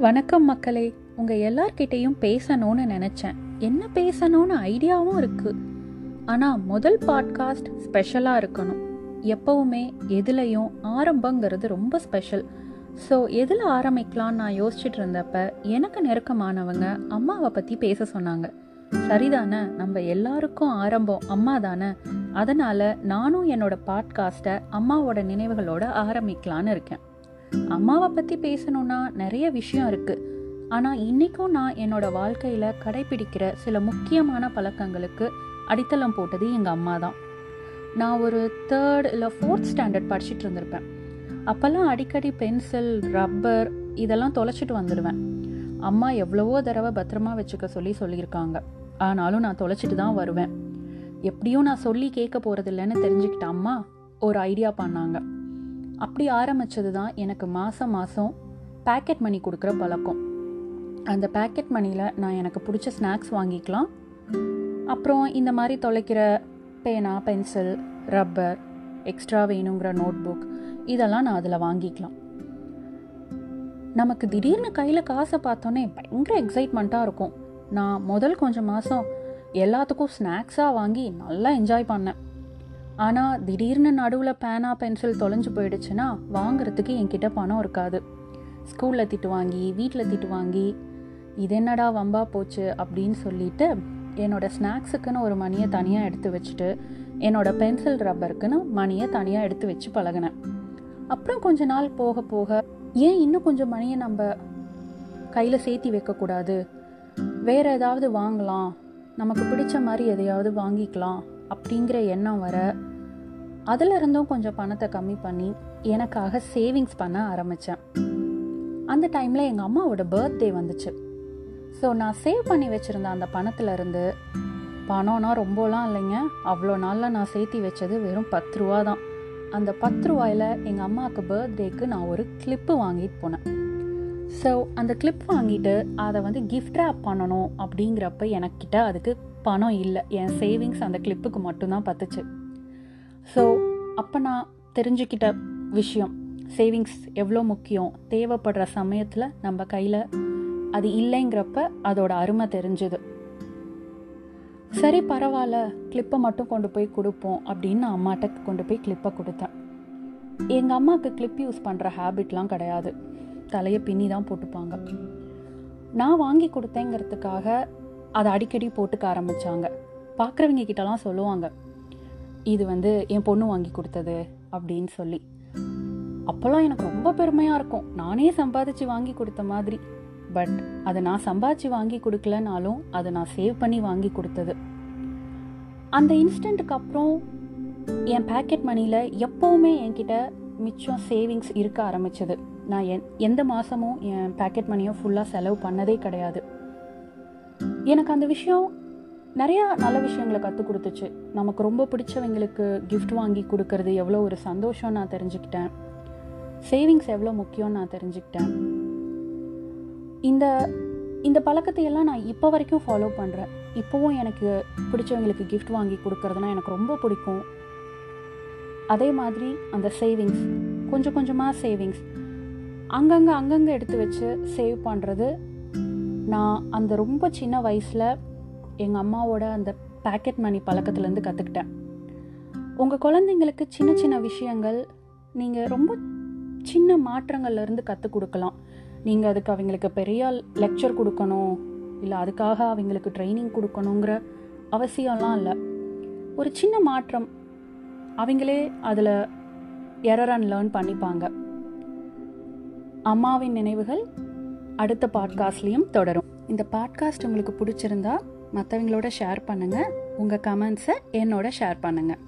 வணக்கம் மக்களே. உங்கள் எல்லார்கிட்டேயும் பேசணும்னு நினச்சேன். என்ன பேசணும்னு ஐடியாவும் இருக்குது ஆனால் முதல் பாட்காஸ்ட் ஸ்பெஷலாக இருக்கணும். எப்போவுமே எதுலையும் ஆரம்பங்கிறது ரொம்ப ஸ்பெஷல் ஸோ எதில் ஆரம்பிக்கலான்னு நான் யோசிச்சுட்டு இருந்தப்ப எனக்கு நெருக்கமானவங்க அம்மாவை பற்றி பேச சொன்னாங்க. சரிதானே? நம்ம எல்லாருக்கும் ஆரம்பம் அம்மா தானே? அதனால் நானும் என்னோட பாட்காஸ்ட்டை அம்மாவோட நினைவுகளோட ஆரம்பிக்கலான்னு இருக்கேன். அம்மாவை பற்றி பேசணுன்னா நிறைய விஷயம் இருக்குது ஆனால் இன்றைக்கும் நான் என்னோட வாழ்க்கையில் கடைபிடிக்கிற சில முக்கியமான பழக்கங்களுக்கு அடித்தளம் போட்டது எங்கள் அம்மா தான். நான் ஒரு தேர்ட் இல்லை ஃபோர்த் ஸ்டாண்டர்ட் படிச்சுட்டு இருந்திருப்பேன். அப்போல்லாம் அடிக்கடி பென்சில் ரப்பர் இதெல்லாம் தொலைச்சிட்டு வந்துடுவேன் அம்மா எவ்வளவோ தடவை பத்திரமா வச்சுக்க சொல்லி சொல்லியிருக்காங்க. ஆனாலும் நான் தொலைச்சிட்டு தான் வருவேன். எப்படியும் நான் சொல்லி கேட்க போகிறதில்லன்னு தெரிஞ்சுக்கிட்ட அம்மா ஒரு ஐடியா பண்ணாங்க. அப்படி ஆரம்பித்தது தான் எனக்கு மாதம் மாதம் பேக்கெட் மணி கொடுக்குற பழக்கம். அந்த பேக்கெட் மணியில் நான் எனக்கு பிடிச்ச ஸ்நாக்ஸ் வாங்கிக்கலாம். அப்புறம் இந்த மாதிரி தொலைக்கிற பேனா பென்சில் ரப்பர் எக்ஸ்ட்ரா வேணுங்கிற நோட் புக் இதெல்லாம் நான் அதில் வாங்கிக்கலாம். நமக்கு திடீர்னு கையில் காசை பார்த்தோன்னே பயங்கர எக்ஸைட்மெண்ட்டாக இருக்கும். நான் முதல் கொஞ்சம் மாதம் எல்லாத்துக்கும் ஸ்நாக்ஸாக வாங்கி நல்லா என்ஜாய் பண்ணேன். ஆனால் திடீர்னு நடுவில் பேனா பென்சில் தொலைஞ்சு போயிடுச்சுன்னா வாங்குறதுக்கு என்கிட்ட பணம் இருக்காது. ஸ்கூலில் திட்டு வாங்கி வீட்டில் திட்டு வாங்கி இது என்னடா வம்பா போச்சு? அப்படின்னு சொல்லிட்டு என்னோடய ஸ்நாக்ஸுக்குன்னு ஒரு மணியை தனியாக எடுத்து வச்சுட்டு என்னோடய பென்சில் ரப்பருக்குன்னு மணியை தனியாக எடுத்து வச்சு பழகினேன். அப்புறம் கொஞ்ச நாள் போக போக ஏன் இன்னும் கொஞ்சம் மணியை நம்ம கையில் சேர்த்தி வைக்கக்கூடாது? வேறு ஏதாவது வாங்கலாம். நமக்கு பிடிச்ச மாதிரி எதையாவது வாங்கிக்கலாம். அப்படிங்கிற எண்ணம் வர அதில் இருந்தும் கொஞ்சம் பணத்தை கம்மி பண்ணி எனக்காக சேவிங்ஸ் பண்ண ஆரம்பித்தேன் அந்த டைமில் எங்கள் அம்மாவோட பர்த்டே வந்துச்சு. ஸோ நான் சேவ் பண்ணி வச்சுருந்த அந்த பணத்தில் இருந்து பணம்னா ரொம்பலாம் இல்லைங்க. அவ்வளோ நாளில் நான் சேர்த்தி வச்சது வெறும் பத்து ரூபா தான். அந்த பத்து ரூபாயில் எங்கள் அம்மாவுக்கு பர்த்டேக்கு நான் ஒரு கிளிப்பு வாங்கிட்டு போனேன். ஸோ அந்த கிளிப் வாங்கிட்டு அதை வந்து கிஃப்ட் ரேப் பண்ணணும் அப்படிங்கிறப்ப எனக்கிட்ட அதுக்கு பணம் இல்லை. என் சேவிங்ஸ் அந்த கிளிப்புக்கு மட்டும்தான் பத்துச்சு. ஸோ அப்போ நான் தெரிஞ்சுக்கிட்ட விஷயம் சேவிங்ஸ் எவ்வளோ முக்கியம் தேவைப்படுற சமயத்தில் நம்ம கையில் அது இல்லைங்கிறப்ப அதோட அருமை தெரிஞ்சுது. சரி பரவாயில்ல கிளிப்பை மட்டும் கொண்டு போய் கொடுப்போம் அப்படின்னு நான் அம்மாட்ட கொண்டு போய் கிளிப்பை கொடுத்தேன். எங்கள் அம்மாவுக்கு கிளிப் யூஸ் பண்ணுற ஹேபிட்லாம் கிடையாது. தலையை பின்னி தான் போட்டுப்பாங்க. நான் வாங்கி கொடுத்தேங்கிறதுக்காக அதை அடிக்கடி போட்டுக்க ஆரம்பித்தாங்க பார்க்குறவங்க கிட்டலாம் சொல்லுவாங்க இது வந்து என் பொண்ணு வாங்கி கொடுத்தது அப்படின்னு சொல்லி. அப்போல்லாம் எனக்கு ரொம்ப பெருமையாக இருக்கும். நானே சம்பாதிச்சு வாங்கி கொடுத்த மாதிரி. பட் அதை நான் சம்பாதிச்சு வாங்கி கொடுக்கலனாலும் அதை நான் சேவ் பண்ணி வாங்கி கொடுத்தது. அந்த இன்ஸ்டண்ட்டுக்கு அப்புறம் என் பேக்கெட் மணியில் எப்போவுமே என்கிட்ட மிச்சம் சேவிங்ஸ் இருக்க ஆரம்பிச்சது. நான் என் எந்த மாதமும் என் பேக்கெட் மணியும் ஃபுல்லாக செலவு பண்ணதே கிடையாது. எனக்கு அந்த விஷயம் நிறையா நல்ல விஷயங்களை கற்றுக் கொடுத்துச்சு. நமக்கு ரொம்ப பிடிச்சவங்களுக்கு கிஃப்ட் வாங்கி கொடுக்கறது எவ்வளோ ஒரு சந்தோஷம் நான் தெரிஞ்சுக்கிட்டேன். சேவிங்ஸ் எவ்வளோ முக்கியம்னு நான் தெரிஞ்சுக்கிட்டேன். இந்த இந்த பழக்கத்தையெல்லாம் நான் இப்போ வரைக்கும் ஃபாலோ பண்ணுறேன் இப்போவும் எனக்கு பிடிச்சவங்களுக்கு கிஃப்ட் வாங்கி கொடுக்கறதுனா எனக்கு ரொம்ப பிடிக்கும். அதே மாதிரி அந்த சேவிங்ஸ் கொஞ்சம் கொஞ்சமாக சேவிங்ஸ் அங்கங்கே அங்கங்கே எடுத்து வச்சு சேவ் பண்ணுறது நான் அந்த ரொம்ப சின்ன வயசில் எங்கள் அம்மாவோட அந்த பேக்கெட் மணி பழக்கத்துலேருந்து கற்றுக்கிட்டேன் உங்கள் குழந்தைங்களுக்கு சின்ன சின்ன விஷயங்கள் நீங்கள் ரொம்ப சின்ன மாற்றங்கள்லேருந்து கற்றுக் கொடுக்கலாம். நீங்கள் அதுக்கு அவங்களுக்கு பெரிய லெக்சர் கொடுக்கணும் இல்லை அதுக்காக அவங்களுக்கு ட்ரைனிங் கொடுக்கணுங்கிற அவசியம்லாம் இல்லை. ஒரு சின்ன மாற்றம் அவங்களே அதில் எரர் அண்ட் லேர்ன் பண்ணிப்பாங்க. அம்மாவின் நினைவுகள் அடுத்த பாட்காஸ்ட்லேயும் தொடரும். இந்த பாட்காஸ்ட் உங்களுக்கு பிடிச்சிருந்தா மற்றவங்களோட ஷேர் பண்ணுங்கள் உங்கள் கமெண்ட்ஸை என்னோட ஷேர் பண்ணுங்கள்